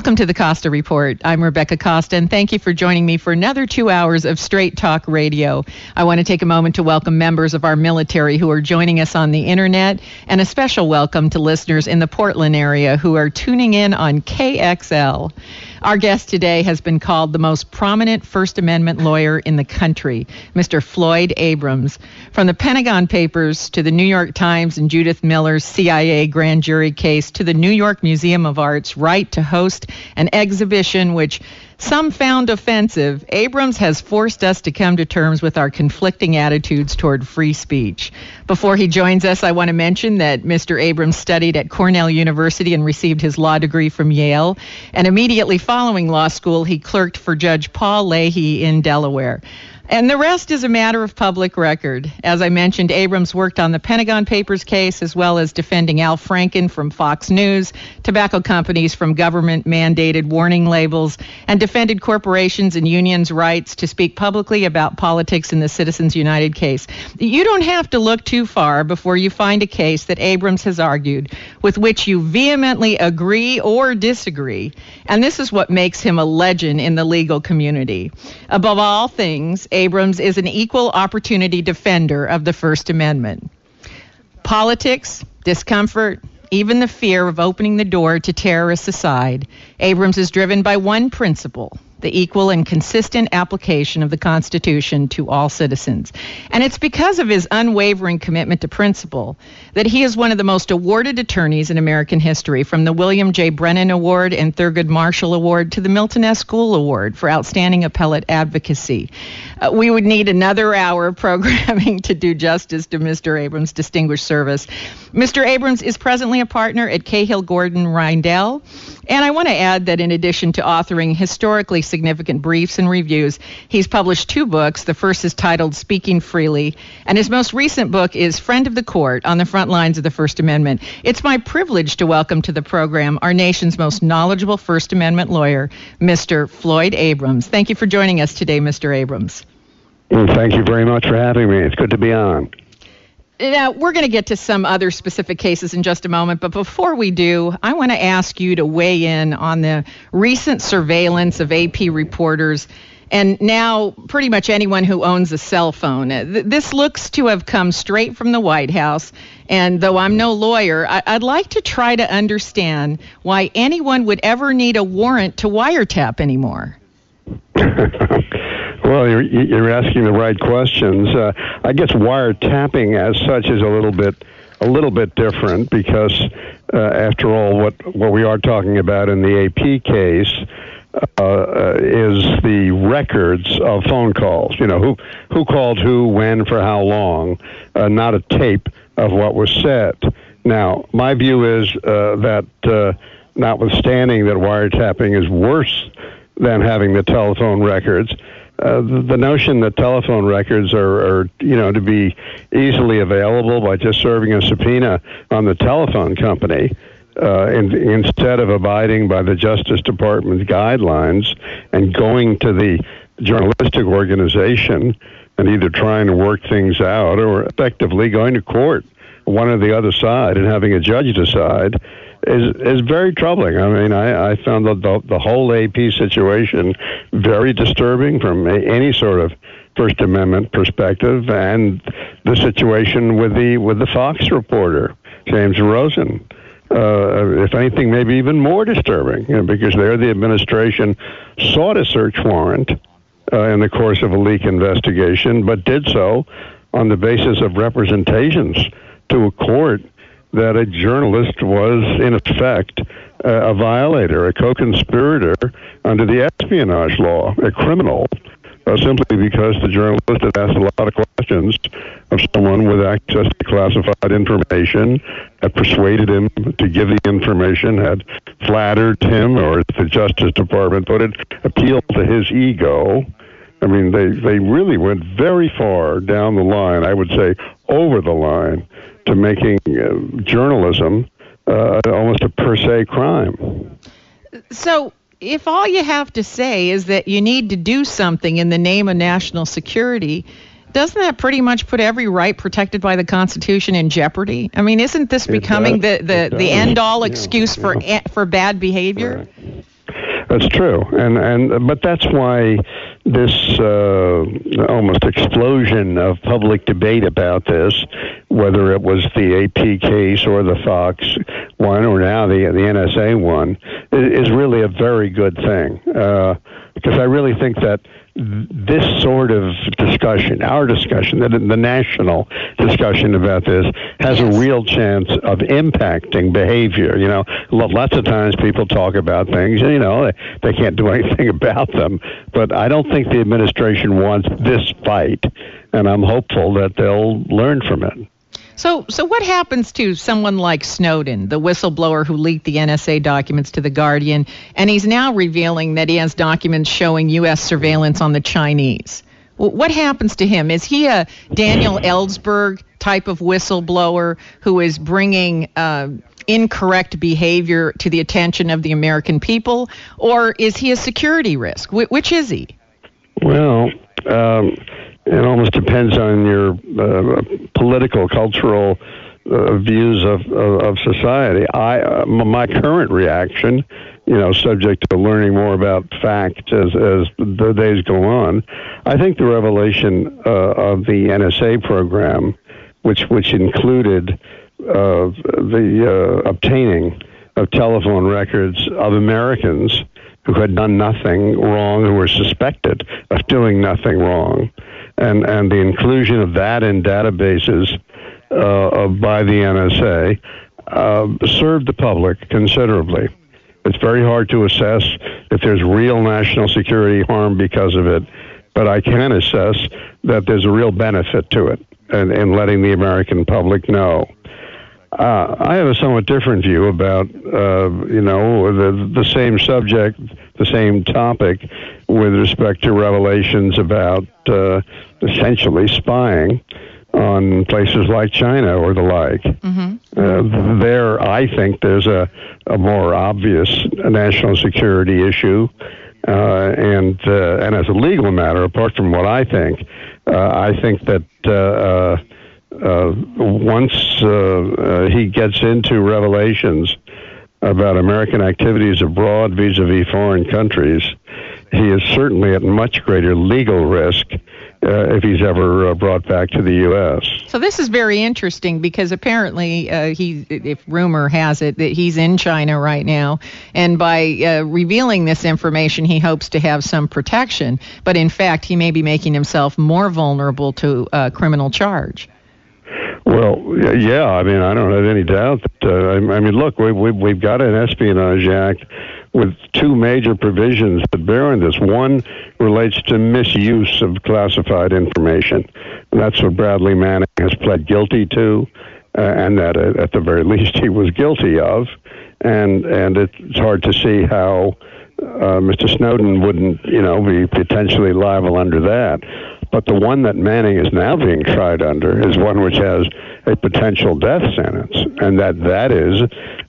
Welcome to the Costa Report. I'm Rebecca Costa, and thank you for joining me for another two hours of Straight Talk Radio. I want to take a moment to welcome members of our military who are joining us on the internet, and a special welcome to listeners in the Portland area who are tuning in on KXL. Our guest today has been called the most prominent First Amendment lawyer in the country, Mr. Floyd Abrams. From the Pentagon Papers to the New York Times and Judith Miller's CIA grand jury case to the New York Museum of Art's right to host an exhibition which some found offensive, Abrams has forced us to come to terms with our conflicting attitudes toward free speech. Before he joins us, I want to mention that Mr. Abrams studied at Cornell University and received his law degree from Yale. And immediately following law school, he clerked for Judge Paul Leahy in Delaware. And the rest is a matter of public record. As I mentioned, Abrams worked on the Pentagon Papers case as well as defending Al Franken from Fox News, tobacco companies from government mandated warning labels, and defended corporations and unions' rights to speak publicly about politics in the Citizens United case. You don't have to look too far before you find a case that Abrams has argued with which you vehemently agree or disagree. And this is what makes him a legend in the legal community. Above all things, Abrams is an equal opportunity defender of the First Amendment. Politics, discomfort, even the fear of opening the door to terrorists aside, Abrams is driven by one principle the equal and consistent application of the Constitution to all citizens. And it's because of his unwavering commitment to principle that he is one of the most awarded attorneys in American history, from the William J. Brennan Award and Thurgood Marshall Award to the Milton S. Gould Award for outstanding appellate advocacy. Uh, we would need another hour of programming to do justice to Mr. Abrams' distinguished service. Mr. Abrams is presently a partner at Cahill Gordon Reindel. And I want to add that in addition to authoring historically significant briefs and reviews, he's published two books. The first is titled Speaking Freely, and his most recent book is Friend of the Court on the Front Lines of the First Amendment. It's my privilege to welcome to the program our nation's most knowledgeable First Amendment lawyer, Mr. Floyd Abrams. Thank you for joining us today, Mr. Abrams. Thank you very much for having me. It's good to be on. Now, we're going to get to some other specific cases in just a moment, but before we do, I want to ask you to weigh in on the recent surveillance of AP reporters and now pretty much anyone who owns a cell phone. This looks to have come straight from the White House, and though I'm no lawyer, I'd like to try to understand why anyone would ever need a warrant to wiretap anymore. Well, you're, you're asking the right questions. Uh, I guess wiretapping as such is a little bit a little bit different because, uh, after all, what what we are talking about in the AP case uh, uh, is the records of phone calls. You know, who who called who, when, for how long, uh, not a tape of what was said. Now, my view is uh, that, notwithstanding that wiretapping is worse than having the telephone records, uh, the notion that telephone records are, are, you know, to be easily available by just serving a subpoena on the telephone company uh, in, instead of abiding by the Justice Department's guidelines and going to the journalistic organization and either trying to work things out or effectively going to court, one or the other side, and having a judge decide is is very troubling. I mean, I, I found the, the the whole AP situation very disturbing from a, any sort of First Amendment perspective, and the situation with the with the Fox reporter James Rosen. Uh, if anything, maybe even more disturbing, you know, because there the administration sought a search warrant uh, in the course of a leak investigation, but did so on the basis of representations to a court that a journalist was, in effect, uh, a violator, a co conspirator under the espionage law, a criminal, uh, simply because the journalist had asked a lot of questions of someone with access to classified information, had persuaded him to give the information, had flattered him, or the Justice Department put it, appealed to his ego. I mean, they, they really went very far down the line, I would say over the line, to making uh, journalism uh, almost a per se crime. So, if all you have to say is that you need to do something in the name of national security, doesn't that pretty much put every right protected by the Constitution in jeopardy? I mean, isn't this becoming the, the, the end all excuse yeah, for yeah. for bad behavior? That's true, and and but that's why this uh, almost explosion of public debate about this, whether it was the AP case or the Fox one or now the the NSA one, is really a very good thing. Uh, because I really think that this sort of discussion, our discussion, the, the national discussion about this, has yes. a real chance of impacting behavior. You know, lots of times people talk about things, and, you know, they, they can't do anything about them. But I don't think the administration wants this fight, and I'm hopeful that they'll learn from it. So, so what happens to someone like Snowden, the whistleblower who leaked the NSA documents to the Guardian, and he's now revealing that he has documents showing U.S. surveillance on the Chinese? What happens to him? Is he a Daniel Ellsberg type of whistleblower who is bringing uh, incorrect behavior to the attention of the American people, or is he a security risk? Wh- which is he? Well, um, it almost depends on your uh, political, cultural uh, views of, of, of society. I, uh, my current reaction, you know, subject to learning more about fact as, as the days go on, I think the revelation uh, of the NSA program, which which included uh, the uh, obtaining of telephone records of Americans who had done nothing wrong, who were suspected of doing nothing wrong and and the inclusion of that in databases uh, by the NSA uh, served the public considerably. It's very hard to assess if there's real national security harm because of it, but I can assess that there's a real benefit to it in letting the American public know. Uh, I have a somewhat different view about, uh, you know, the the same subject, the same topic, with respect to revelations about uh, essentially spying on places like China or the like. Mm-hmm. Uh, there, I think there's a, a more obvious national security issue. Uh, and uh, and as a legal matter, apart from what I think, uh, I think that uh, uh, once uh, uh, he gets into revelations about American activities abroad vis-a-vis foreign countries, he is certainly at much greater legal risk uh, if he's ever uh, brought back to the U.S. So this is very interesting because apparently uh, he, if rumor has it, that he's in China right now, and by uh, revealing this information, he hopes to have some protection. But in fact, he may be making himself more vulnerable to a uh, criminal charge. Well, yeah, I mean, I don't have any doubt that. Uh, I mean, look, we, we, we've got an Espionage Act with two major provisions that bear on this. One relates to misuse of classified information. That's what Bradley Manning has pled guilty to, uh, and that uh, at the very least he was guilty of. And and it's hard to see how uh, Mr. Snowden wouldn't, you know, be potentially liable under that. But the one that Manning is now being tried under is one which has a potential death sentence, and that that is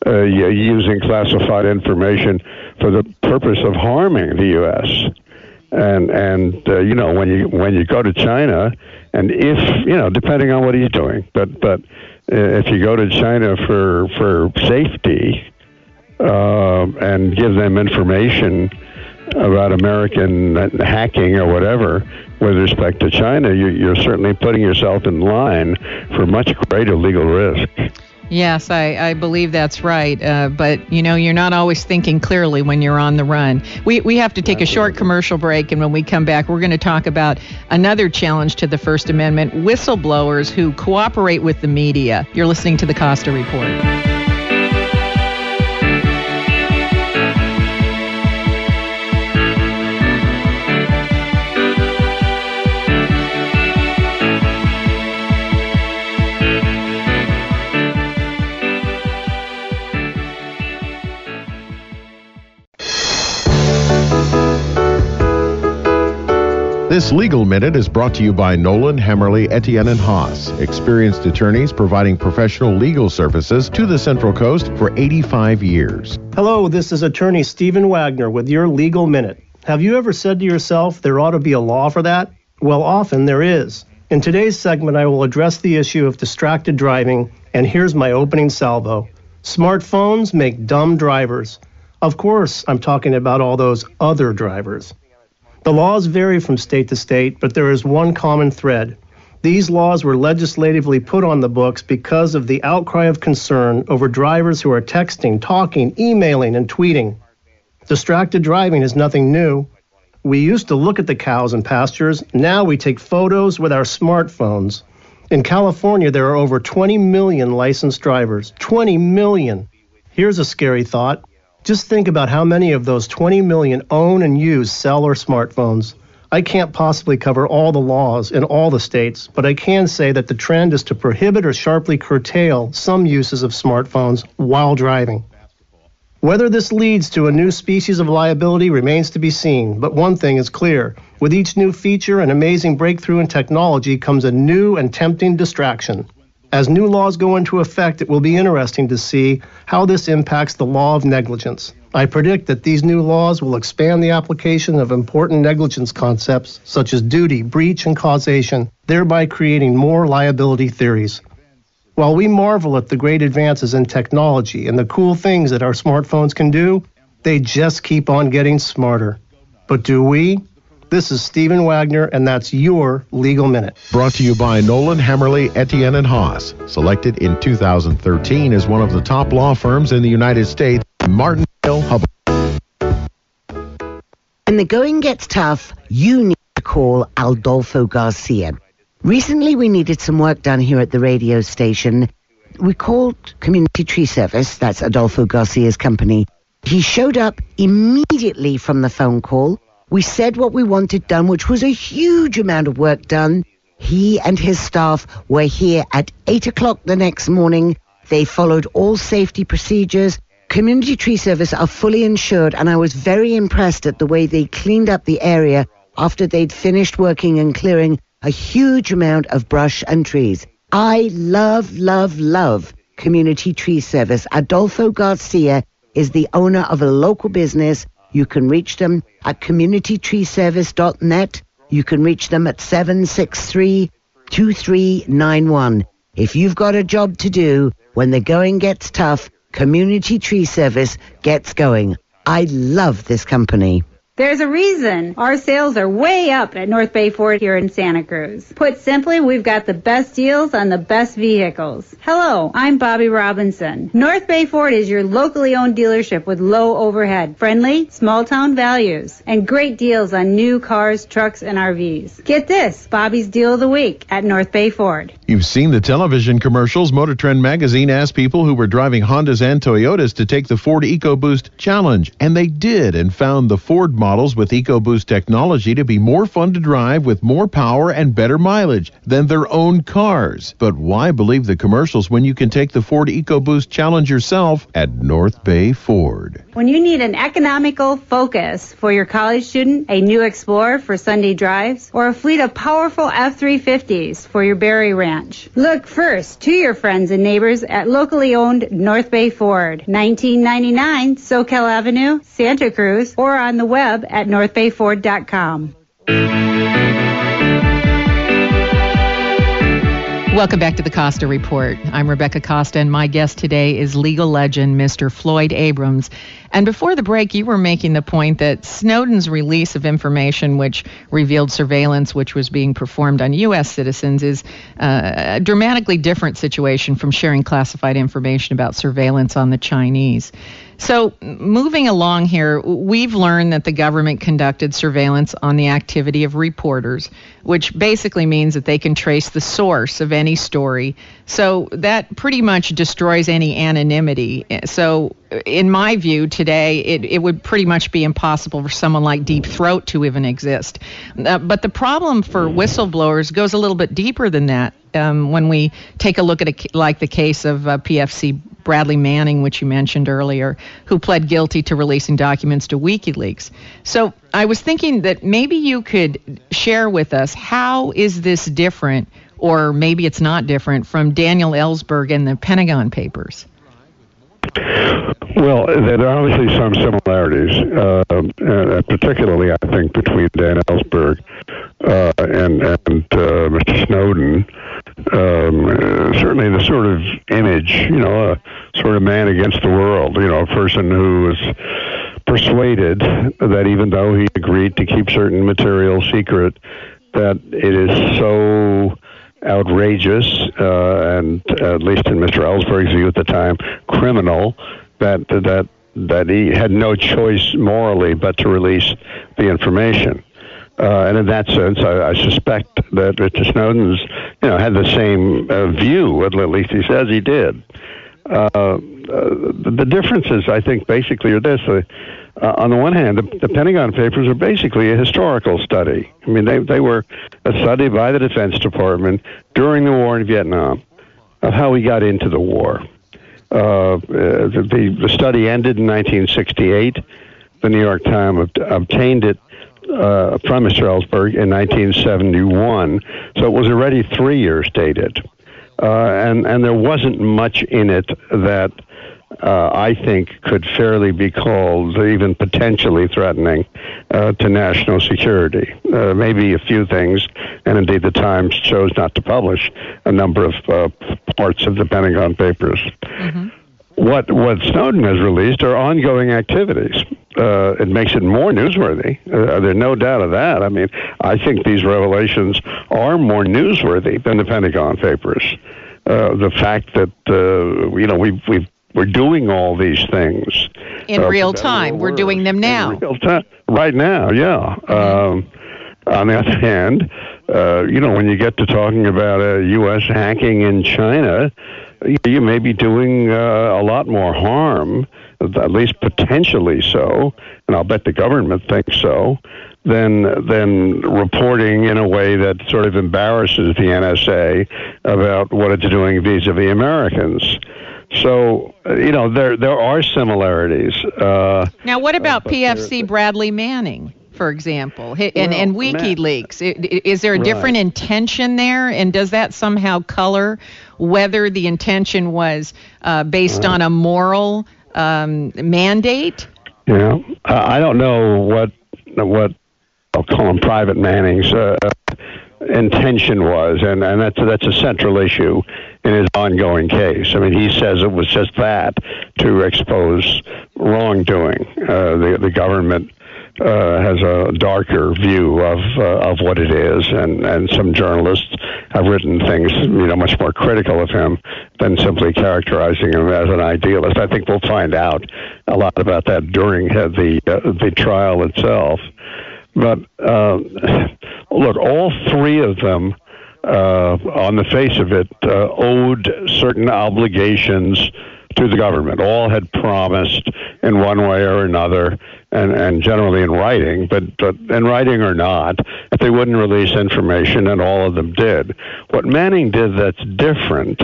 uh, using classified information for the purpose of harming the U.S. And and uh, you know when you when you go to China, and if you know depending on what he's doing, but but uh, if you go to China for for safety, uh, and give them information about American hacking or whatever with respect to China, you're certainly putting yourself in line for much greater legal risk. Yes, I, I believe that's right. Uh, but, you know, you're not always thinking clearly when you're on the run. We, we have to take a short commercial break, and when we come back, we're going to talk about another challenge to the First Amendment whistleblowers who cooperate with the media. You're listening to the Costa Report. This Legal Minute is brought to you by Nolan, Hamerly, Etienne, and Hoss, experienced attorneys providing professional legal services to the Central Coast for 85 years. Hello, this is attorney Stephen Wagner with your Legal Minute. Have you ever said to yourself, there ought to be a law for that? Well, often there is. In today's segment, I will address the issue of distracted driving, and here's my opening salvo. Smartphones make dumb drivers. Of course, I'm talking about all those other drivers. The laws vary from state to state, but there is one common thread. These laws were legislatively put on the books because of the outcry of concern over drivers who are texting, talking, emailing, and tweeting. Distracted driving is nothing new. We used to look at the cows and pastures. Now we take photos with our smartphones. In California, there are over 20 million licensed drivers. 20 million. Here's a scary thought just think about how many of those 20 million own and use cell or smartphones. I can't possibly cover all the laws in all the states, but I can say that the trend is to prohibit or sharply curtail some uses of smartphones while driving. Whether this leads to a new species of liability remains to be seen, but one thing is clear. With each new feature and amazing breakthrough in technology comes a new and tempting distraction. As new laws go into effect, it will be interesting to see how this impacts the law of negligence. I predict that these new laws will expand the application of important negligence concepts such as duty, breach, and causation, thereby creating more liability theories. While we marvel at the great advances in technology and the cool things that our smartphones can do, they just keep on getting smarter. But do we? This is Stephen Wagner, and that's your Legal Minute. Brought to you by Nolan, Hamerly, Etienne, and Hoss. Selected in 2013 as one of the top law firms in the United States, Martindale Hubbell. When the going gets tough, you need to call Adolfo Garcia. Recently, we needed some work done here at the radio station. We called Community Tree Service, that's Adolfo Garcia's company. He showed up immediately from the phone call we said what we wanted done, which was a huge amount of work done. He and his staff were here at 8 o'clock the next morning. They followed all safety procedures. Community Tree Service are fully insured, and I was very impressed at the way they cleaned up the area after they'd finished working and clearing a huge amount of brush and trees. I love, love, love Community Tree Service. Adolfo Garcia is the owner of a local business you can reach them at communitytreeservice.net. You can reach them at 763 2391. If you've got a job to do when the going gets tough, Community Tree Service gets going. I love this company. There's a reason our sales are way up at North Bay Ford here in Santa Cruz. Put simply, we've got the best deals on the best vehicles. Hello, I'm Bobby Robinson. North Bay Ford is your locally owned dealership with low overhead, friendly, small town values, and great deals on new cars, trucks, and RVs. Get this, Bobby's deal of the week at North Bay Ford. You've seen the television commercials. Motor Trend magazine asked people who were driving Hondas and Toyotas to take the Ford EcoBoost challenge, and they did and found the Ford models with EcoBoost technology to be more fun to drive with more power and better mileage than their own cars. But why believe the commercials when you can take the Ford EcoBoost challenge yourself at North Bay Ford? When you need an economical focus for your college student, a new Explorer for Sunday drives, or a fleet of powerful F-350s for your Berry Ranch, look first to your friends and neighbors at locally owned North Bay Ford, 1999 Soquel Avenue, Santa Cruz, or on the web at northbayford.com. Welcome back to the Costa Report. I'm Rebecca Costa, and my guest today is legal legend Mr. Floyd Abrams. And before the break, you were making the point that Snowden's release of information, which revealed surveillance which was being performed on U.S. citizens, is uh, a dramatically different situation from sharing classified information about surveillance on the Chinese. So, moving along here, we've learned that the government conducted surveillance on the activity of reporters, which basically means that they can trace the source of any story. So, that pretty much destroys any anonymity. So, in my view, today, it, it would pretty much be impossible for someone like Deep Throat to even exist. Uh, but the problem for whistleblowers goes a little bit deeper than that. Um, when we take a look at a, like the case of uh, PFC Bradley Manning, which you mentioned earlier, who pled guilty to releasing documents to WikiLeaks. So I was thinking that maybe you could share with us how is this different, or maybe it's not different, from Daniel Ellsberg and the Pentagon Papers? Well, there are obviously some similarities, uh, uh, particularly, I think, between Dan Ellsberg uh, and, and uh, Mr. Snowden. Um, uh, certainly, the sort of image, you know, a sort of man against the world, you know, a person who was persuaded that even though he agreed to keep certain material secret, that it is so outrageous uh, and at least in Mr. Ellsberg's view at the time, criminal that that that he had no choice morally but to release the information. Uh, and in that sense, I, I suspect that Richard Snowden's, you know, had the same uh, view. At least he says he did. Uh, uh the differences, I think, basically are this: uh, on the one hand, the, the, Pentagon Papers are basically a historical study. I mean, they they were a study by the Defense Department during the war in Vietnam of how we got into the war. Uh, the, the study ended in 1968. The New York Times obtained it uh, from Mr. Ellsberg in 1971, so it was already three years dated, uh, and and there wasn't much in it that uh, I think could fairly be called even potentially threatening uh, to national security. Uh, maybe a few things, and indeed the Times chose not to publish a number of uh, parts of the Pentagon Papers. Mm-hmm. What what Snowden has released are ongoing activities. Uh, it makes it more newsworthy. Uh, there's no doubt of that. I mean, I think these revelations are more newsworthy than the Pentagon Papers. Uh, the fact that uh, you know we've we've we're doing all these things in uh, real time. We're doing them now. real time, right now. Yeah. Mm-hmm. Um, on the other hand, uh, you know, when you get to talking about uh, U.S. hacking in China, you may be doing uh, a lot more harm, at least potentially so, and I'll bet the government thinks so, than than reporting in a way that sort of embarrasses the NSA about what it's doing vis-a-vis Americans. So you know there there are similarities. Uh, now, what about uh, PFC Bradley Manning? for example, and, well, and WikiLeaks. Is there a different right. intention there, and does that somehow color whether the intention was uh, based right. on a moral um, mandate? Yeah, I don't know what what I'll call them private Manning's uh, intention was, and, and that's that's a central issue in his ongoing case. I mean, he says it was just that to expose wrongdoing. Uh, the the government uh, has a darker view of uh, of what it is, and and some journalists have written things you know much more critical of him than simply characterizing him as an idealist. I think we'll find out a lot about that during the uh, the trial itself. But uh, look, all three of them. Uh, on the face of it, uh, owed certain obligations to the government. All had promised in one way or another and, and generally in writing, but, but in writing or not, that they wouldn't release information, and all of them did. What Manning did that's different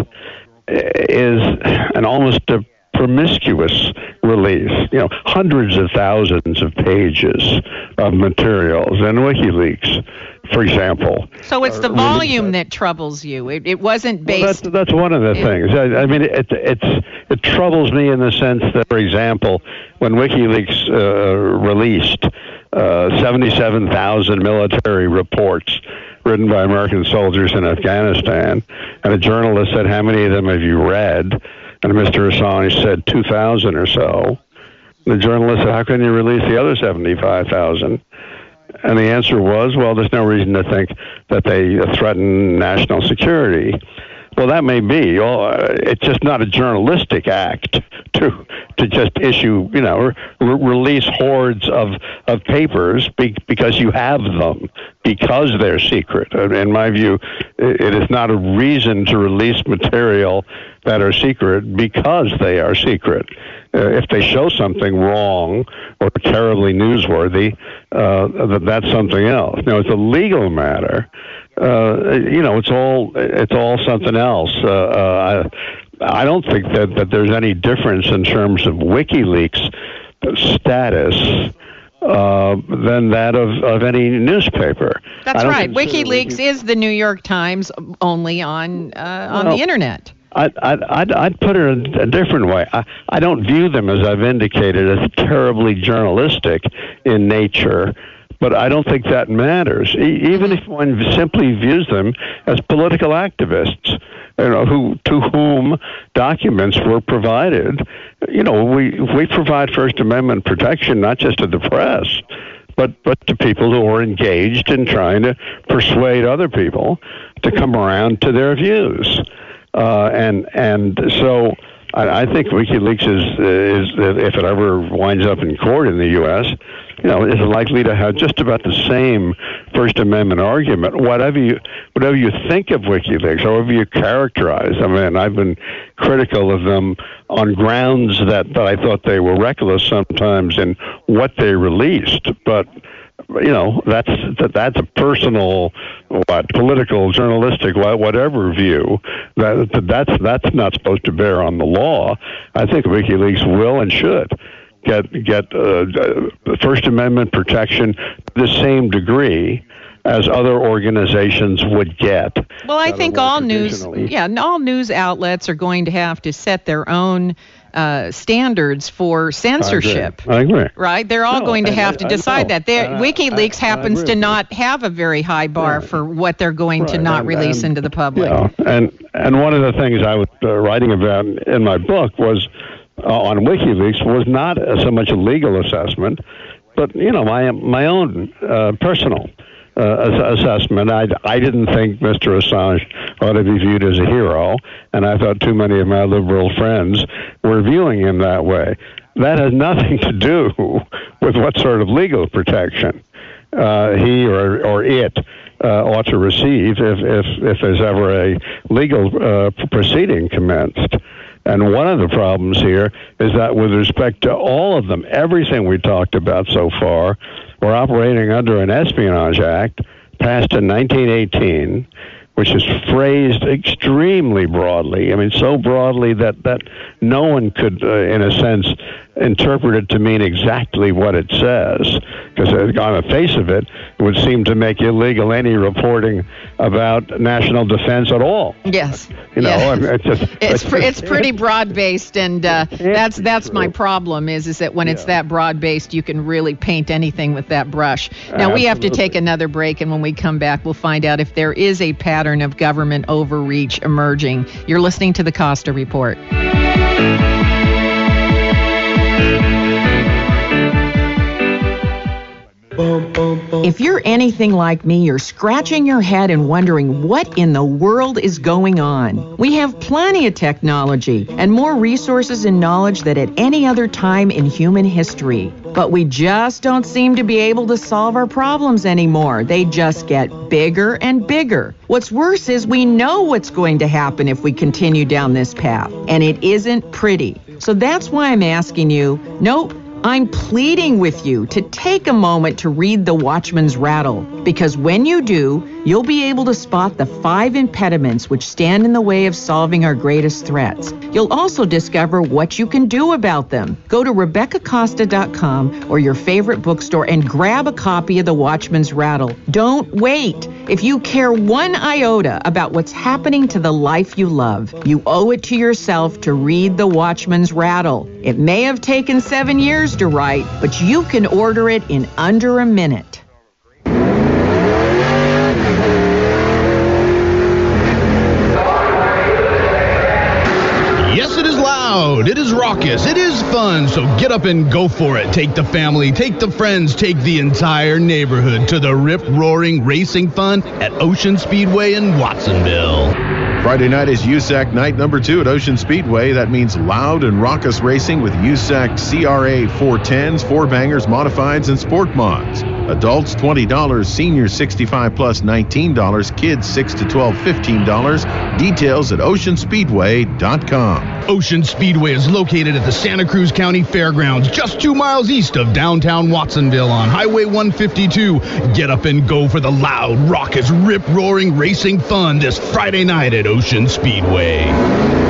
is an almost a promiscuous release. You know, hundreds of thousands of pages of materials in WikiLeaks for example. So it's the volume that troubles you. It, it wasn't based. Well, that's that's one of the it, things. I, I mean, it it's it troubles me in the sense that, for example, when WikiLeaks uh, released uh, 77,000 military reports written by American soldiers in Afghanistan. And a journalist said, How many of them have you read? And Mr. Assange said, 2,000 or so. The journalist said, How can you release the other 75,000? And the answer was, Well, there's no reason to think that they threaten national security. Well, that may be. Uh, it's just not a journalistic act to to just issue, you know, re- release hordes of of papers be, because you have them because they're secret. In my view, it is not a reason to release material that are secret because they are secret. Uh, if they show something wrong or terribly newsworthy, uh, that's something else. Now, it's a legal matter uh, you know, it's all it's all something else. Uh, uh, I, I don't think that, that there's any difference in terms of WikiLeaks status uh, than that of, of any newspaper. That's right. WikiLeaks is the New York Times only on uh, on well, the internet. I'd, I'd, I'd put it a different way. I, I don't view them, as I've indicated, as terribly journalistic in nature but I don't think that matters. E- even if one simply views them as political activists, you know, who to whom documents were provided. You know, we we provide First Amendment protection not just to the press, but but to people who are engaged in trying to persuade other people to come around to their views, uh, and and so. I, I think WikiLeaks is, is, if it ever winds up in court in the U.S., you know, is likely to have just about the same First Amendment argument. Whatever you, whatever you think of WikiLeaks, however you characterize, I mean, I've been critical of them on grounds that, that I thought they were reckless sometimes in what they released, but you know that's that, that's a personal what political journalistic whatever view that that's that's not supposed to bear on the law i think wikileaks will and should get get uh, First Amendment protection to the same degree as other organizations would get. Well, I think all news, yeah, all news outlets are going to have to set their own uh, standards for censorship. I agree. I agree. Right? They're all no, going to have I, to decide that. WikiLeaks happens to not have a very high bar right. for what they're going right. to not and, release and, into the public. Yeah, and and one of the things I was uh, writing about in my book was uh, on WikiLeaks was not so much a legal assessment, but you know my my own uh, personal uh, assessment. I I didn't think Mr. Assange ought to be viewed as a hero, and I thought too many of my liberal friends were viewing him that way. That has nothing to do with what sort of legal protection uh, he or or it. Uh, ought to receive if, if, if there's ever a legal uh, proceeding commenced. And one of the problems here is that with respect to all of them, everything we talked about so far, we're operating under an Espionage Act passed in 1918 which is phrased extremely broadly. I mean, so broadly that, that no one could, uh, in a sense, interpret it to mean exactly what it says. Because on the face of it, it would seem to make illegal any reporting about national defense at all. Yes. You know, yes. I mean, it's just, it's, it's, it's pretty broad based, and uh, that's that's my problem. Is is that when yeah. it's that broad based, you can really paint anything with that brush. Now Absolutely. we have to take another break, and when we come back, we'll find out if there is a pattern of government overreach emerging. You're listening to the Costa Report. If you're anything like me, you're scratching your head and wondering what in the world is going on. We have plenty of technology and more resources and knowledge than at any other time in human history. But we just don't seem to be able to solve our problems anymore. They just get bigger and bigger. What's worse is we know what's going to happen if we continue down this path, and it isn't pretty. So that's why I'm asking you, nope. I'm pleading with you to take a moment to read The Watchman's Rattle, because when you do, you'll be able to spot the five impediments which stand in the way of solving our greatest threats. You'll also discover what you can do about them. Go to RebeccaCosta.com or your favorite bookstore and grab a copy of The Watchman's Rattle. Don't wait. If you care one iota about what's happening to the life you love, you owe it to yourself to read The Watchman's Rattle. It may have taken seven years to write, but you can order it in under a minute. Yes, it is loud. It is raucous. It is fun. So get up and go for it. Take the family, take the friends, take the entire neighborhood to the rip roaring racing fun at Ocean Speedway in Watsonville. Friday night is USAC night number two at Ocean Speedway. That means loud and raucous racing with USAC CRA 410s, four bangers, modifieds, and sport mods. Adults $20, seniors 65 plus $19, kids 6 to 12 $15. Details at oceanspeedway.com. Ocean Speedway is located at the Santa Cruz County Fairgrounds, just two miles east of downtown Watsonville on Highway 152. Get up and go for the loud, raucous, rip roaring racing fun this Friday night at Ocean Speedway.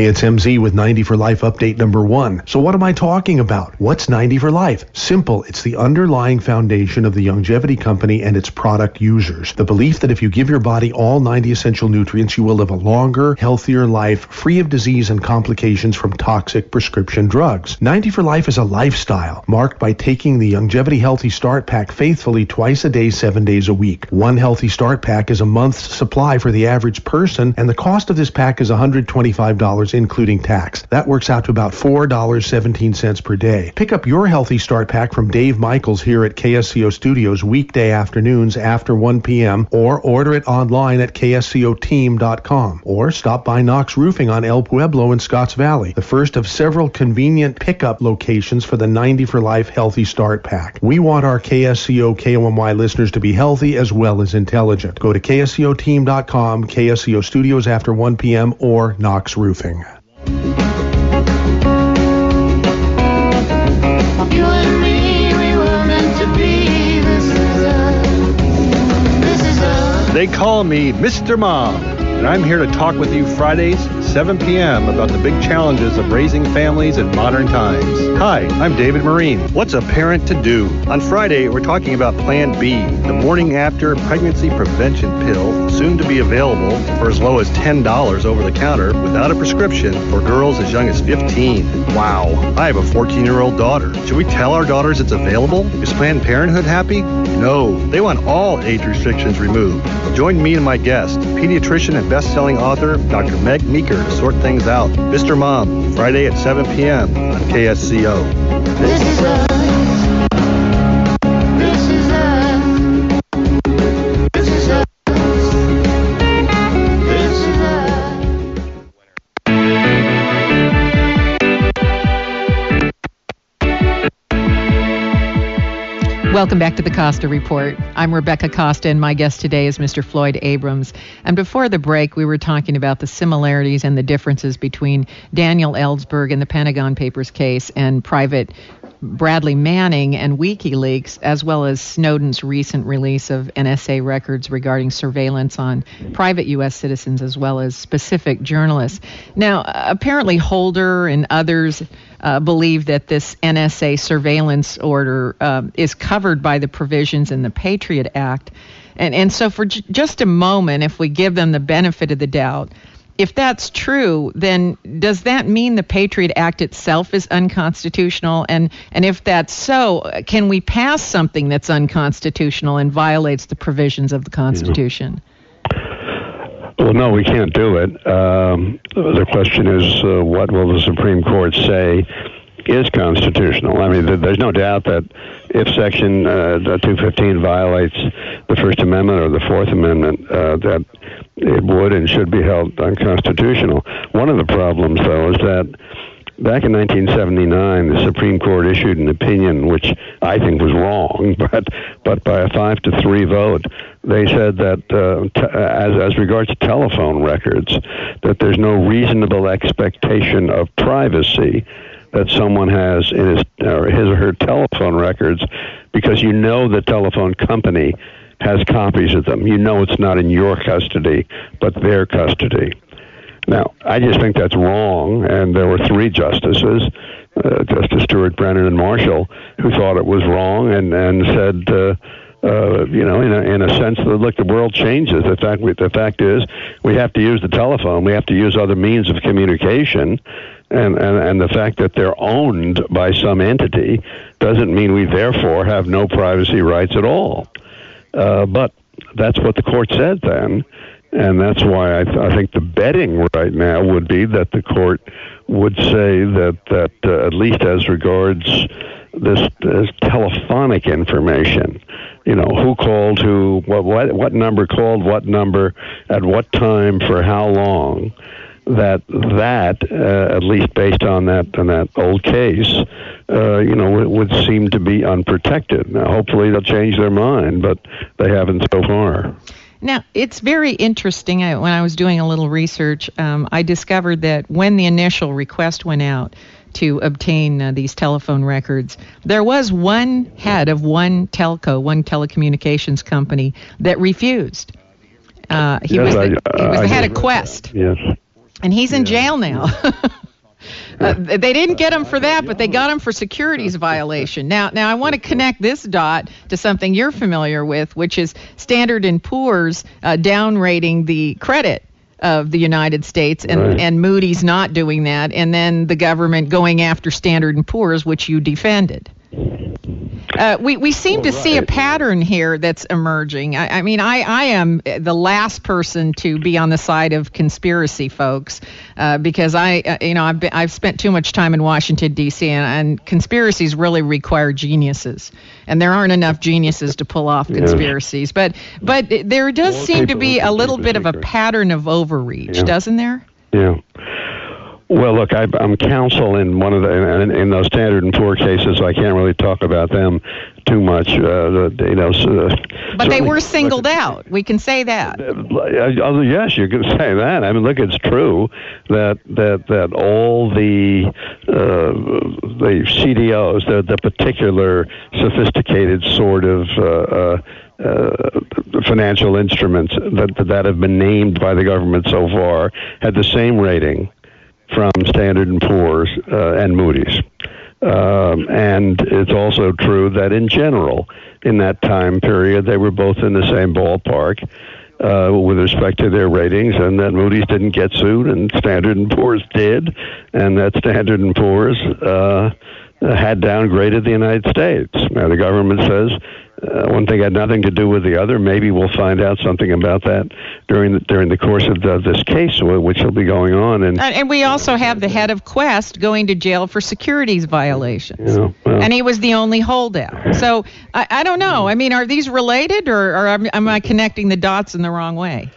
Hey, it's MZ with 90 for Life update number one. So what am I talking about? What's 90 for Life? Simple. It's the underlying foundation of the Youngevity Company and its product users. The belief that if you give your body all 90 essential nutrients, you will live a longer, healthier life, free of disease and complications from toxic prescription drugs. 90 for Life is a lifestyle marked by taking the Youngevity Healthy Start Pack faithfully twice a day, seven days a week. One Healthy Start Pack is a month's supply for the average person, and the cost of this pack is $125 including tax. That works out to about $4.17 per day. Pick up your Healthy Start Pack from Dave Michaels here at KSCO Studios weekday afternoons after 1 p.m. or order it online at kscoteam.com or stop by Knox Roofing on El Pueblo in Scotts Valley, the first of several convenient pickup locations for the 90 for Life Healthy Start Pack. We want our KSCO KOMY listeners to be healthy as well as intelligent. Go to kscoteam.com, KSCO Studios after 1 p.m. or Knox Roofing. They call me Mr. Mom, and I'm here to talk with you Fridays, 7 p.m., about the big challenges of raising families in modern times. Hi, I'm David Marine. What's a parent to do? On Friday, we're talking about Plan B, the morning after pregnancy prevention pill, soon to be available for as low as $10 over the counter without a prescription for girls as young as 15. Wow, I have a 14 year old daughter. Should we tell our daughters it's available? Is Planned Parenthood happy? No, they want all age restrictions removed. Join me and my guest, pediatrician and best-selling author Dr. Meg Meeker, sort things out. Mr. Mom, Friday at 7 p.m. on KSCO. Welcome back to the Costa Report. I'm Rebecca Costa, and my guest today is Mr. Floyd Abrams. And before the break, we were talking about the similarities and the differences between Daniel Ellsberg and the Pentagon Papers case and Private Bradley Manning and WikiLeaks, as well as Snowden's recent release of NSA records regarding surveillance on private U.S. citizens as well as specific journalists. Now, apparently, Holder and others uh, believe that this NSA surveillance order uh, is covered by the provisions in the Patriot Act. And, and so, for j- just a moment, if we give them the benefit of the doubt, if that's true, then does that mean the Patriot Act itself is unconstitutional? And and if that's so, can we pass something that's unconstitutional and violates the provisions of the Constitution? Well, no, we can't do it. Um, the question is, uh, what will the Supreme Court say is constitutional? I mean, th- there's no doubt that if Section uh, 215 violates the First Amendment or the Fourth Amendment, uh, that it would and should be held unconstitutional. One of the problems, though, is that back in 1979, the Supreme Court issued an opinion which I think was wrong, but but by a five to three vote, they said that uh, t- as as regards to telephone records, that there's no reasonable expectation of privacy that someone has in his or his or her telephone records, because you know the telephone company has copies of them. You know it's not in your custody, but their custody. Now, I just think that's wrong, and there were three justices, uh, Justice Stewart, Brennan, and Marshall, who thought it was wrong and and said, uh, uh, you know, in a, in a sense, that look, the world changes. The fact the fact is, we have to use the telephone, we have to use other means of communication, and and and the fact that they're owned by some entity doesn't mean we therefore have no privacy rights at all. Uh, but that's what the court said then, and that's why I, th- I think the betting right now would be that the court would say that that uh, at least as regards this, this telephonic information, you know, who called who, what, what, what number called what number, at what time, for how long, that that, uh, at least based on that on that old case, uh, you know, would, seem to be unprotected. Now, hopefully, they'll change their mind, but they haven't so far. Now, it's very interesting. I, when I was doing a little research, um, I discovered that when the initial request went out to obtain uh, these telephone records, there was one head of one telco, one telecommunications company, that refused. Uh, he, Yes, was the, I- he was the head of Qwest, Yes. and he's in jail now. Uh, they didn't get him for that, but they got him for securities violation. Now, now I want to connect this dot to something you're familiar with, which is Standard and Poor's uh, downrating the credit of the United States, and, Right. and Moody's not doing that, and then the government going after Standard and Poor's, which you defended. Uh, we, we seem to see a pattern here that's emerging. I, I mean, I, I am the last person to be on the side of conspiracy, folks, uh, because I, uh, you know, I've, been, I've spent too much time in Washington, D.C., and, and conspiracies really require geniuses. And there aren't enough geniuses to pull off conspiracies. But, but there does More seem to be a little bit of a pattern of overreach, Yeah. doesn't there? Yeah. Well, look, I, I'm counsel in one of the in, in those Standard and Poor cases. So I can't really talk about them too much. Uh, the, you know, so, But they were singled out. We can say that. Uh, oh, yes, you can say that. I mean, look, it's true that that that all the uh, the CDOs, the the particular sophisticated sort of uh, uh, uh, financial instruments that that have been named by the government so far, had the same rating from Standard and Poor's uh, and Moody's. Um, and it's also true that in general, in that time period, they were both in the same ballpark uh, with respect to their ratings, and that Moody's didn't get sued, and Standard and Poor's did, and that Standard and Poor's uh, had downgraded the United States. Now the government says uh, one thing had nothing to do with the other. Maybe we'll find out something about that during the, during the course of the, this case, which will be going on. And And, we also have the head of Qwest going to jail for securities violations. you know, well, and he was the only holdout. So I, I don't know. I mean, are these related, or, or am, am I connecting the dots in the wrong way?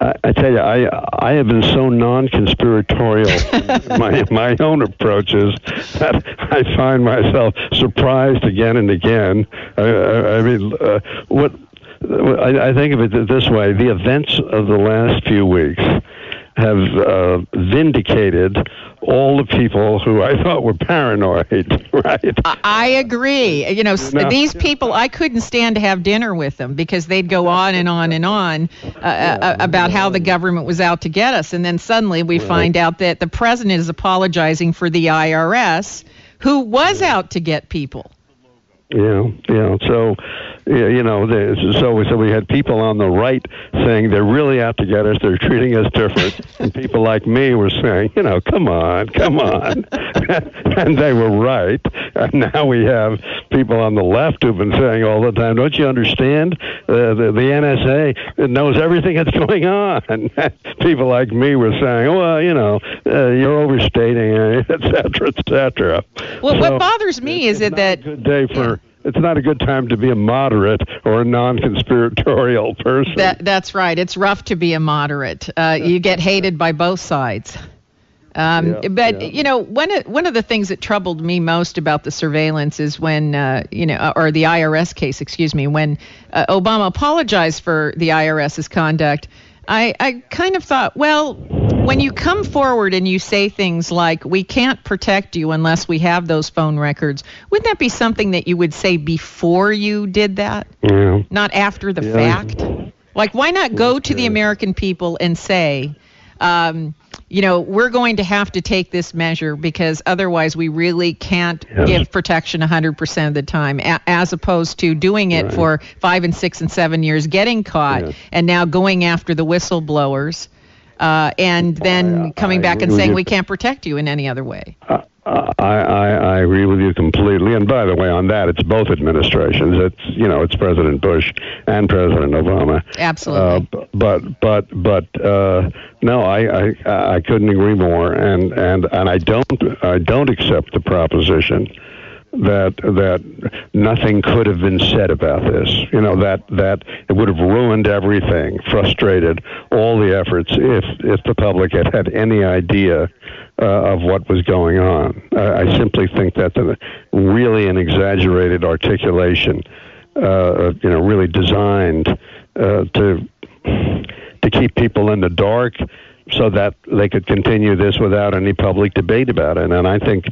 I, I tell you, I I have been so non-conspiratorial in my my own approaches that I find myself surprised again and again. I, I, I mean, uh, what I, I think of it this way: the events of the last few weeks have uh, vindicated all the people who I thought were paranoid. Right? I, agree. You know, No. these people, I couldn't stand to have dinner with them because they'd go on and on and on uh, uh, about how the government was out to get us. And then suddenly we find out that the president is apologizing for the IRS, who was out to get people. Yeah, yeah. So, yeah, you know, the, so so we had people on the right saying they're really out to get us. They're treating us different, and people like me were saying, you know, come on, come on, and they were right. And now we have people on the left who've been saying all the time, don't you understand? Uh, the, the NSA knows everything that's going on. people like me were saying, well, you know, uh, you're overstating, it, et cetera, et cetera. Well, So- what bothers me is it that good day for it's not a good time to be a moderate or a non-conspiratorial person. That that's right. It's rough to be a moderate. Uh, you get hated by both sides. Um, Yeah, but yeah. you know, one of one of the things that troubled me most about the surveillance is when uh, you know, or the IRS case, excuse me, when uh, Obama apologized for the IRS's conduct. I, I kind of thought, well, when you come forward and you say things like, we can't protect you unless we have those phone records, wouldn't that be something that you would say before you did that? yeah. not after the Yeah. fact. Like, why not go to the American people and say, um, you know, we're going to have to take this measure because otherwise we really can't give protection 100% of the time, a- as opposed to doing it Right. for five and six and seven years, getting caught, and now going after the whistleblowers. Uh, and then I- coming I back and saying we can't protect you in any other way. I, I, I I agree with you completely. And by the way, on that, it's both administrations. It's you know, it's President Bush and President Obama. Absolutely. Uh, but but but uh, no, I, I I couldn't agree more. And and and I don't I don't accept the proposition that that nothing could have been said about this. You know that that it would have ruined everything, frustrated all the efforts if if the public had had any idea uh, of what was going on. I, simply think that's a, really an exaggerated articulation. Uh, you know, really designed uh, to to keep people in the dark so that they could continue this without any public debate about it. And I think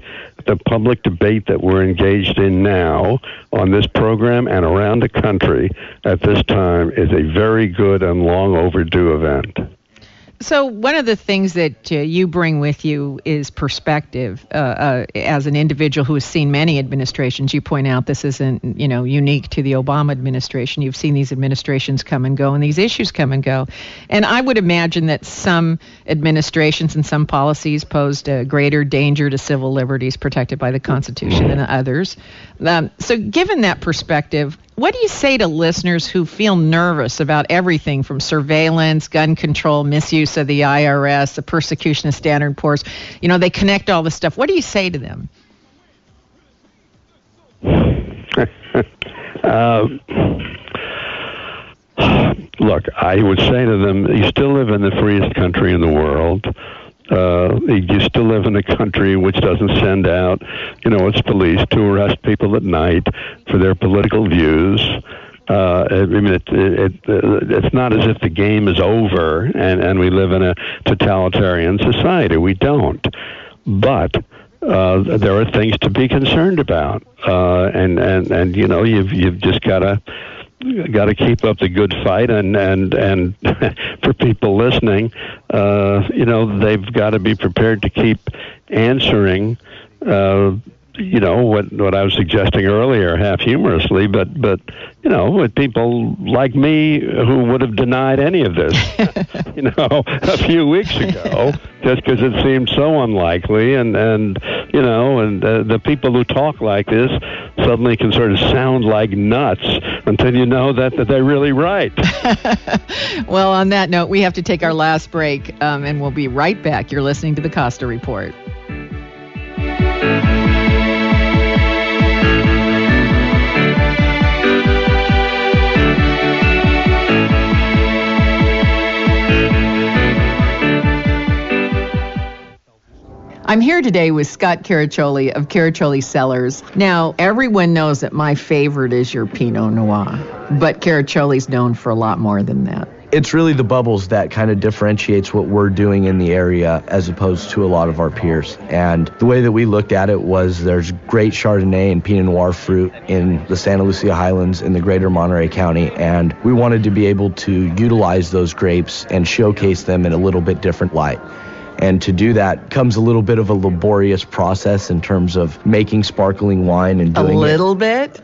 the public debate that we're engaged in now on this program and around the country at this time is a very good and long overdue event. So one of the things that uh, you bring with you is perspective. Uh, uh, as an individual who has seen many administrations, you point out this isn't, you know, unique to the Obama administration. You've seen these administrations come and go, and these issues come and go. And I would imagine that some administrations and some policies posed a greater danger to civil liberties protected by the Constitution than others. Um, so, given that perspective, what do you say to listeners who feel nervous about everything from surveillance, gun control, misuse of the IRS, the persecution of Standard Poor's? You know, they connect all this stuff. What do you say to them? uh, look, I would say to them, you still live in the freest country in the world. Uh, you still live in a country which doesn't send out, you know, its police to arrest people at night for their political views. Uh, I mean, it, it, it, it's not as if the game is over and, and we live in a totalitarian society. We don't. But uh, there are things to be concerned about, uh, and and and you know, you've you've just got to got to keep up the good fight and and and for people listening uh you know they've got to be prepared to keep answering uh you know what what I was suggesting earlier, half humorously, but but you know, with people like me who would have denied any of this, you know, a few weeks ago, just because it seemed so unlikely, and and you know, and uh, the people who talk like this suddenly can sort of sound like nuts until you know that that they're really right. well, on that note, we have to take our last break, um, and we'll be right back. You're listening to the Costa Report. I'm here today with Scott Caraccioli of Caraccioli Cellars. Now, everyone knows that my favorite is your Pinot Noir, but Caraccioli's known for a lot more than that. It's really the bubbles that kind of differentiates what we're doing in the area as opposed to a lot of our peers. And the way that we looked at it was there's great Chardonnay and Pinot Noir fruit in the Santa Lucia Highlands in the greater Monterey County, and we wanted to be able to utilize those grapes and showcase them in a little bit different light. And to do that comes a little bit of a laborious process in terms of making sparkling wine and doing A little it bit?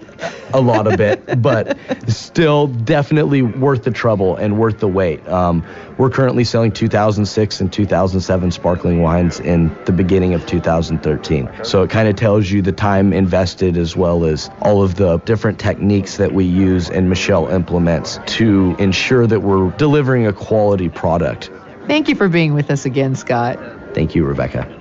a lot of it, but still definitely worth the trouble and worth the wait. Um, we're currently selling 2006 and 2007 sparkling wines in the beginning of 2013. So it kind of tells you the time invested as well as all of the different techniques that we use and Michelle implements to ensure that we're delivering a quality product. Thank you for being with us again, Scott. Thank you, Rebecca.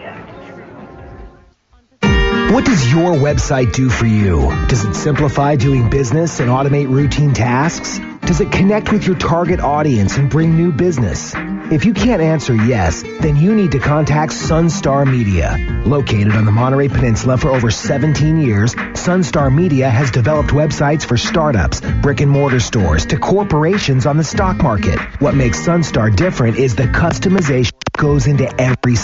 What does your website do for you? Does it simplify doing business and automate routine tasks? Does it connect with your target audience and bring new business? If you can't answer yes, then you need to contact Sunstar Media. Located on the Monterey Peninsula for over 17 years, Sunstar Media has developed websites for startups, brick and mortar stores, to corporations on the stock market. What makes Sunstar different is the customization goes into every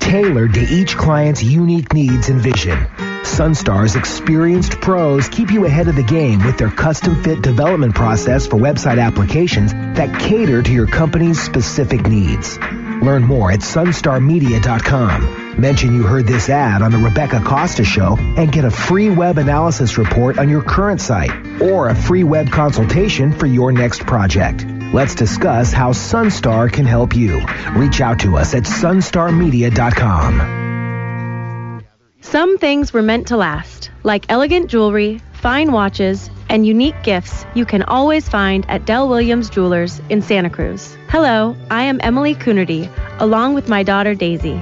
tailored to each client's unique needs and vision. Sunstar's experienced pros keep you ahead of the game with their custom fit development process for website applications that cater to your company's specific needs. Learn more at sunstarmedia.com. Mention you heard this ad on the Rebecca Costa Show and get a free web analysis report on your current site or a free web consultation for your next project. Let's discuss how Sunstar can help you. Reach out to us at sunstarmedia.com. Some things were meant to last, like elegant jewelry, fine watches, and unique gifts you can always find at Dell Williams Jewelers in Santa Cruz. Hello, I am Emily Coonerty, along with my daughter Daisy.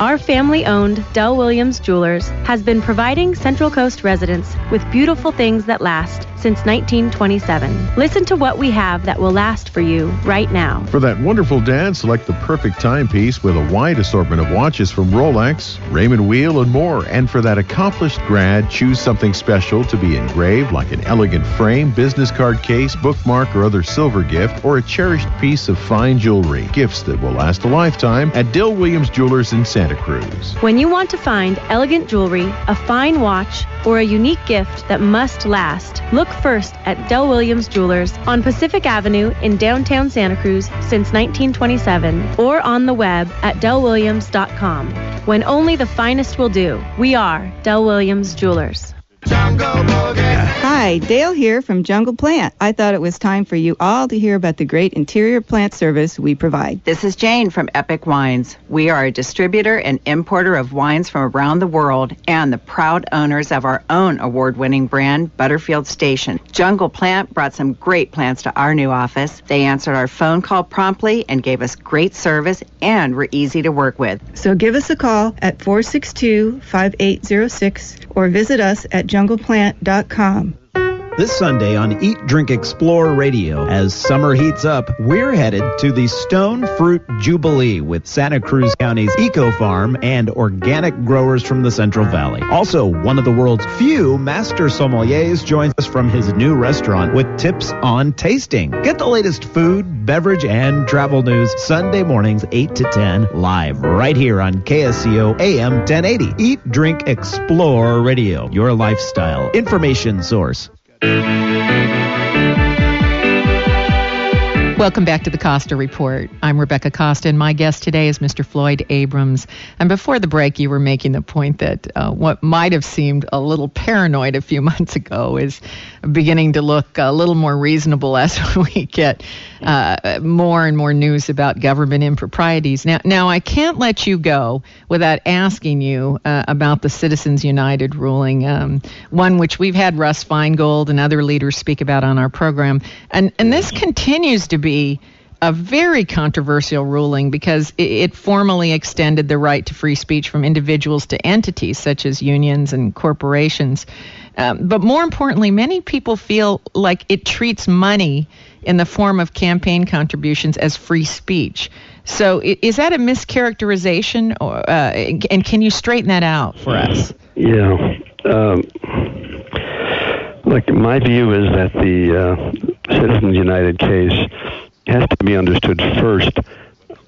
Our family owned Dell Williams Jewelers has been providing Central Coast residents with beautiful things that last since 1927. Listen to what we have that will last for you right now. For that wonderful dad, select the perfect timepiece with a wide assortment of watches from Rolex, Raymond Weil, and more. And for that accomplished grad, choose something special to be engraved like an elegant frame, business card case, bookmark, or other silver gift, or a cherished piece of fine jewelry. Gifts that will last a lifetime at Dell Williams Jewelers in Santa Cruz. When you want to find elegant jewelry, a fine watch, or a unique gift that must last, look first at Dell Williams Jewelers on Pacific Avenue in downtown Santa Cruz since 1927 or on the web at dellwilliams.com. When only the finest will do, we are Dell Williams Jewelers. Hi, Dale here from Jungle Plant. I thought it was time for you all to hear about the great interior plant service we provide. This is Jane from Epic Wines. We are a distributor and importer of wines from around the world and the proud owners of our own award winning brand, Butterfield Station. Jungle Plant brought some great plants to our new office. They answered our phone call promptly and gave us great service and were easy to work with. So give us a call at 462 5806 or visit us at jungleplant.com. This Sunday on Eat, Drink, Explore Radio, as summer heats up, we're headed to the Stone Fruit Jubilee with Santa Cruz County's Eco Farm and organic growers from the Central Valley. Also, one of the world's few master sommeliers joins us from his new restaurant with tips on tasting. Get the latest food, beverage, and travel news Sunday mornings 8 to 10 live right here on KSCO AM 1080. Eat, Drink, Explore Radio, your lifestyle information source. Welcome back to the Costa Report. I'm Rebecca Costa, and my guest today is Mr. Floyd Abrams. And before the break, you were making the point that uh, what might have seemed a little paranoid a few months ago is beginning to look a little more reasonable as we get uh, more and more news about government improprieties. Now, now I can't let you go without asking you uh, about the Citizens United ruling, um, one which we've had Russ Feingold and other leaders speak about on our program, and and this continues to be a very controversial ruling because it, formally extended the right to free speech from individuals to entities such as unions and corporations. Um, but more importantly, many people feel like it treats money in the form of campaign contributions as free speech. So is that a mischaracterization, or, uh, and can you straighten that out for us? Yeah. Um, like my view is that the uh, Citizens United case has to be understood first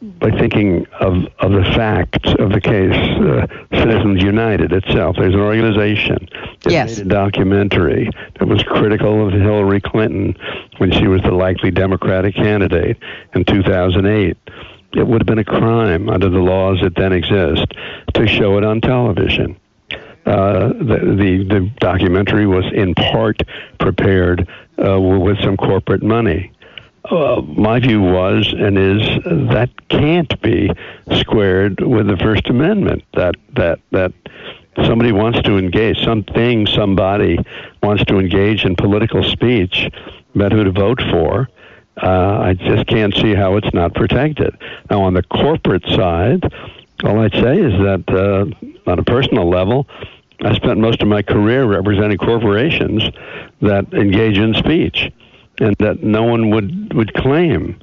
by thinking of, of the facts of the case. Uh, Citizens United itself, there's an organization that yes. made a documentary that was critical of Hillary Clinton when she was the likely Democratic candidate in 2008. It would have been a crime under the laws that then exist to show it on television. Uh, the, the, the documentary was in part prepared uh, with some corporate money. Uh, my view was and is that can't be squared with the First Amendment. That that that somebody wants to engage, something, somebody wants to engage in political speech about who to vote for. Uh, I just can't see how it's not protected. Now, on the corporate side, all I'd say is that uh, on a personal level, I spent most of my career representing corporations that engage in speech and that no one would would claim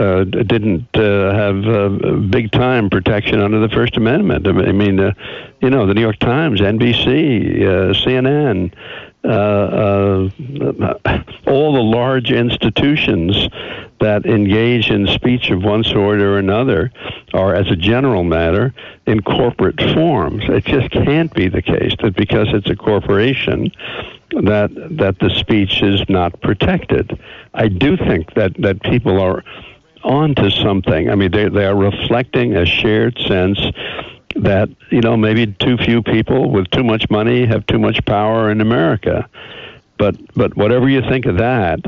uh, didn't uh, have uh, big time protection under the First Amendment. I mean, uh, you know, the New York Times, NBC, uh, CNN, uh, uh, all the large institutions that engage in speech of one sort or another are, as a general matter, in corporate forms. It just can't be the case that because it's a corporation that that the speech is not protected. I do think that that people are onto something. I mean, they they are reflecting a shared sense that you know maybe too few people with too much money have too much power in America. But but whatever you think of that,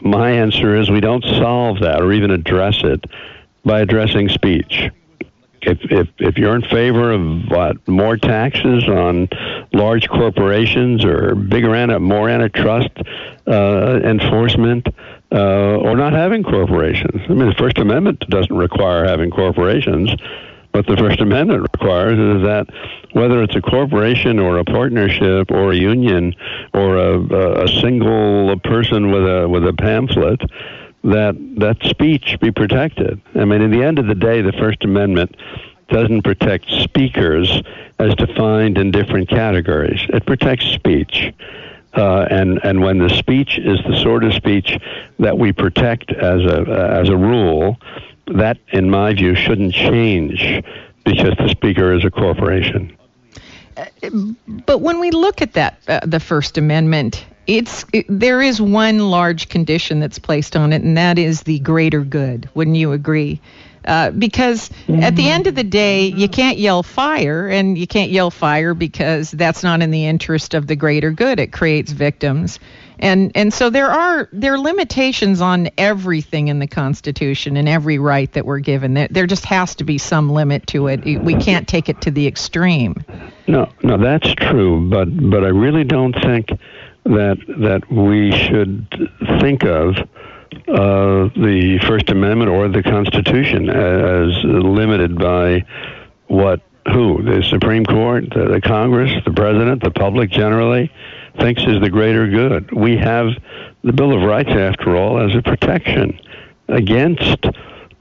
my answer is we don't solve that or even address it by addressing speech. If, if if you're in favor of what more taxes on large corporations or bigger anti, more antitrust uh, enforcement uh, or not having corporations. I mean, the First Amendment doesn't require having corporations. What the First Amendment requires is that whether it's a corporation or a partnership or a union or a, a single person with a with a pamphlet, that that speech be protected. I mean, in the end of the day, the First Amendment doesn't protect speakers as defined in different categories. It protects speech. Uh, and and when the speech is the sort of speech that we protect as a uh, as a rule, that, in my view, shouldn't change because the speaker is a corporation. But when we look at that, uh, the First Amendment, it's it, there is one large condition that's placed on it, and that is the greater good. Wouldn't you agree? Uh, because mm-hmm. at the end of the day, you can't yell fire, and you can't yell fire because that's not in the interest of the greater good. It creates victims and and so there are there are limitations on everything in the Constitution and every right that we're given. There, there just has to be some limit to it. We can't take it to the extreme. No, no, that's true. But but I really don't think that that we should think of uh, the First Amendment or the Constitution as limited by what who the Supreme Court, the, the Congress, the President, the public generally thinks is the greater good. We have the Bill of Rights, after all, as a protection against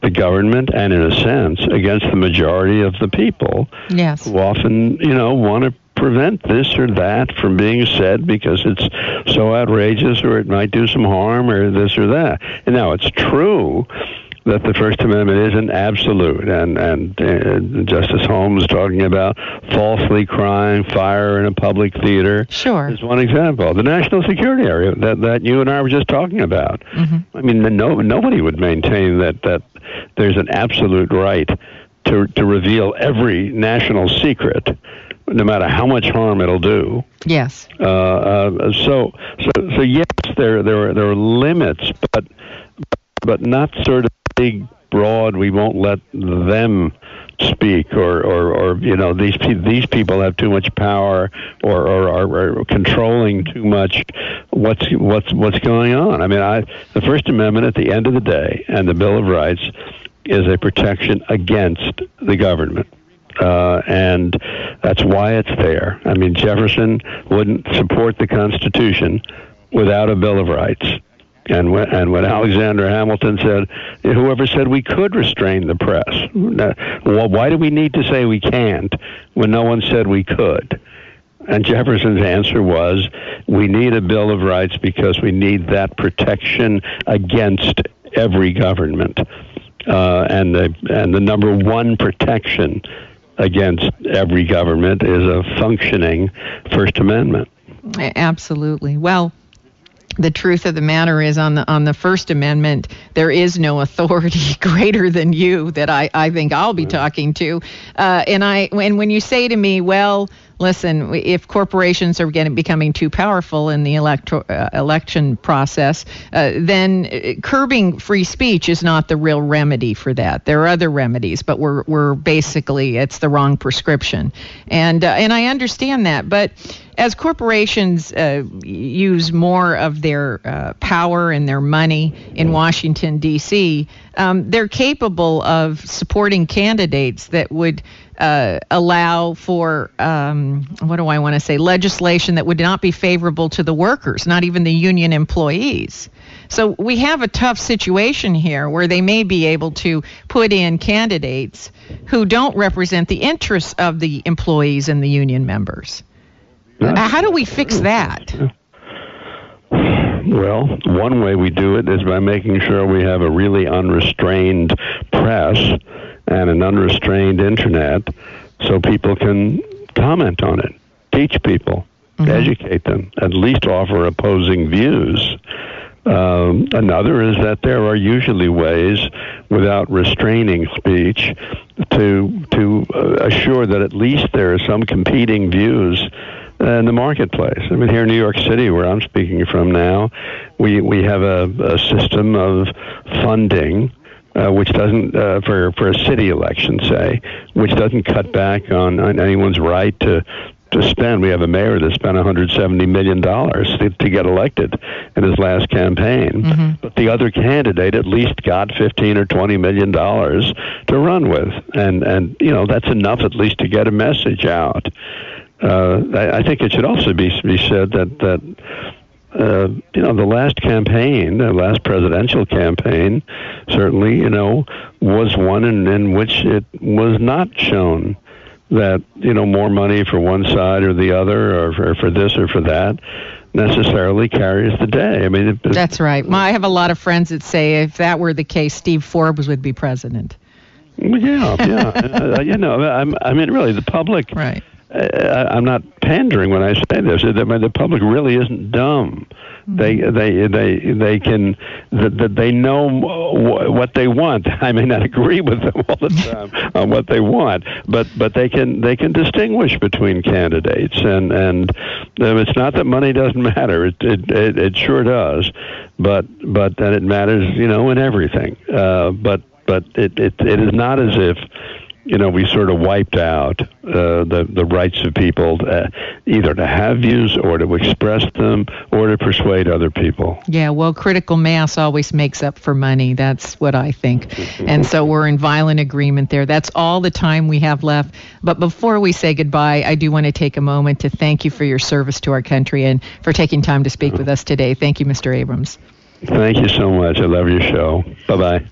the government and, in a sense, against the majority of the people yes. who often, you know, want to prevent this or that from being said because it's so outrageous or it might do some harm or this or that. And now it's true that the First Amendment isn't absolute, and and uh, Justice Holmes talking about falsely crying fire in a public theater. Sure, is one example. The national security area that that you and I were just talking about. Mm-hmm. I mean, no nobody would maintain that that there's an absolute right to to reveal every national secret no matter how much harm it'll do. Yes. Uh, uh, so, so, so yes, there, there, are, there are limits, but, but not sort of big, broad. We won't let them speak, or, or, or you know, these these people have too much power, or, or are, are controlling too much. What's what's what's going on? I mean, I the First Amendment at the end of the day, and the Bill of Rights is a protection against the government. Uh, and that's why it's there. I mean, Jefferson wouldn't support the Constitution without a Bill of Rights. And when, and when Alexander Hamilton said, whoever said we could restrain the press, well, why do we need to say we can't when no one said we could? And Jefferson's answer was, we need a Bill of Rights because we need that protection against every government. Uh, and the and the number one protection against every government is a functioning First Amendment. Absolutely. Well, the truth of the matter is on the on the First Amendment, there is no authority greater than you that I, I think I'll be talking to. Uh, and I and when you say to me, well, listen, if corporations are getting becoming too powerful in the electro, uh, election process, uh, then uh, curbing free speech is not the real remedy for that. There are other remedies, but we're we're basically it's the wrong prescription, and uh, and I understand that, but as corporations uh, use more of their uh, power and their money in Washington, D.C., um, they're capable of supporting candidates that would uh, allow for, um, what do I want to say, legislation that would not be favorable to the workers, not even the union employees. So we have a tough situation here where they may be able to put in candidates who don't represent the interests of the employees and the union members. How do we fix that? Well, one way we do it is by making sure we have a really unrestrained press and an unrestrained internet so people can comment on it, teach people, mm-hmm. educate them, at least offer opposing views. Um, another is that there are usually ways, without restraining speech, to to uh, assure that at least there are some competing views in the marketplace. I mean, here in New York City, where I'm speaking from now, we we have a, a system of funding uh, which doesn't uh, for for a city election, say, which doesn't cut back on, on anyone's right to to spend. We have a mayor that spent 170 million dollars to, to get elected in his last campaign, Mm-hmm. but the other candidate at least got 15 or 20 million dollars to run with, and and you know that's enough at least to get a message out. Uh, I, I think it should also be be said that that uh, you know, the last campaign, the last presidential campaign, certainly, you know, was one in, in which it was not shown that, you know, more money for one side or the other, or for, for this or for that, necessarily carries the day. I mean, it, it- That's right. My, I have a lot of friends that say if that were the case, Steve Forbes would be president. Yeah, yeah. uh, you know, I'm, I mean, really, the public. Right. Uh, I'm not pandering when I say this. The, the public really isn't dumb. They they they they can that that they know what they want. I may not agree with them all the time on what they want, but but they can they can distinguish between candidates, and and um, it's not that money doesn't matter. It it it, it sure does, but but then it matters, you know, in everything. Uh, but but it, it it is not as if you know we sort of wiped out uh, the the rights of people uh, either to have views or to express them or to persuade other people. Yeah, well, critical mass always makes up for money. That's what I think. And so we're in violent agreement there. That's all the time we have left. But before we say goodbye, I do want to take a moment to thank you for your service to our country and for taking time to speak with us today. Thank you, Mr. Abrams. Thank you so much. I love your show. Bye bye.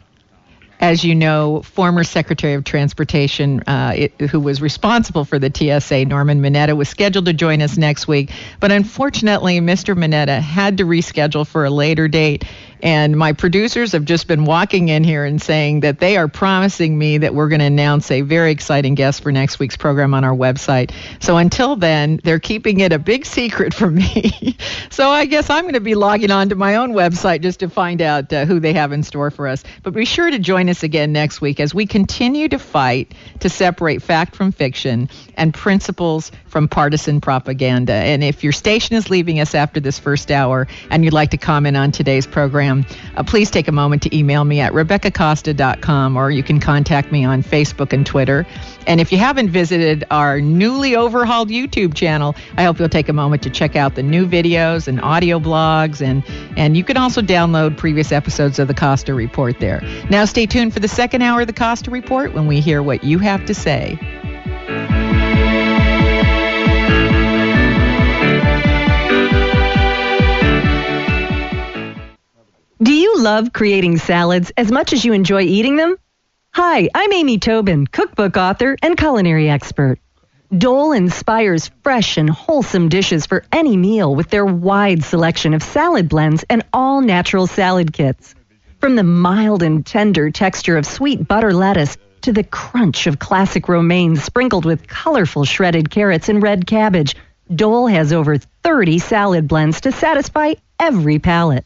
As you know, former Secretary of Transportation, uh, it, who was responsible for the TSA, Norman Mineta, was scheduled to join us next week. But unfortunately, Mr. Mineta had to reschedule for a later date. And my producers have just been walking in here and saying that they are promising me that we're going to announce a very exciting guest for next week's program on our website. So until then, they're keeping it a big secret from me. so I guess I'm going to be logging on to my own website just to find out uh, who they have in store for us. But be sure to join us again next week as we continue to fight to separate fact from fiction and principles from partisan propaganda. And if your station is leaving us after this first hour and you'd like to comment on today's program, uh, please take a moment to email me at RebeccaCosta.com or you can contact me on Facebook and Twitter. And if you haven't visited our newly overhauled YouTube channel, I hope you'll take a moment to check out the new videos and audio blogs. And, and you can also download previous episodes of the Costa Report there. Now, stay tuned for the second hour of the Costa Report when we hear what you have to say. Do you love creating salads as much as you enjoy eating them? Hi, I'm Amy Tobin, cookbook author and culinary expert. Dole inspires fresh and wholesome dishes for any meal with their wide selection of salad blends and all natural salad kits. From the mild and tender texture of sweet butter lettuce to the crunch of classic romaine sprinkled with colorful shredded carrots and red cabbage, Dole has over 30 salad blends to satisfy every palate.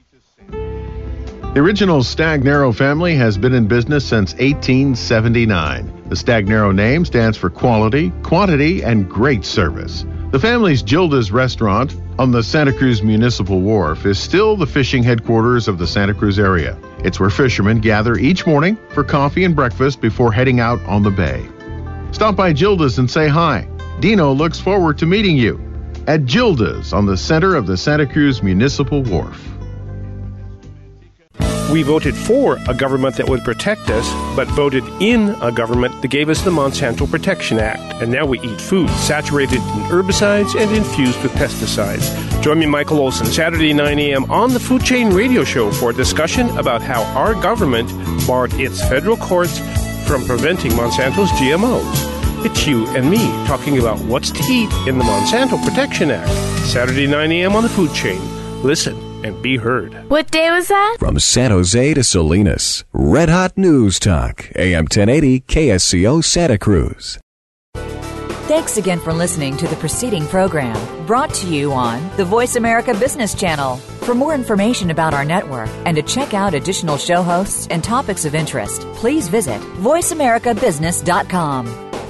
The original Stagnaro family has been in business since 1879. The Stagnaro name stands for quality, quantity, and great service. The family's Gilda's restaurant on the Santa Cruz Municipal Wharf is still the fishing headquarters of the Santa Cruz area. It's where fishermen gather each morning for coffee and breakfast before heading out on the bay. Stop by Gilda's and say hi. Dino looks forward to meeting you at Gilda's on the center of the Santa Cruz Municipal Wharf. We voted for a government that would protect us, but voted in a government that gave us the Monsanto Protection Act. And now we eat food saturated in herbicides and infused with pesticides. Join me, Michael Olson, Saturday 9 a.m. on the Food Chain Radio Show for a discussion about how our government barred its federal courts from preventing Monsanto's GMOs. It's you and me talking about what's to eat in the Monsanto Protection Act. Saturday 9 a.m. on the Food Chain. Listen and be heard. What day was that? From San Jose to Salinas, Red Hot News Talk, AM 1080 KSCO Santa Cruz. Thanks again for listening to the preceding program brought to you on the Voice America Business Channel. For more information about our network and to check out additional show hosts and topics of interest, please visit voiceamericabusiness.com.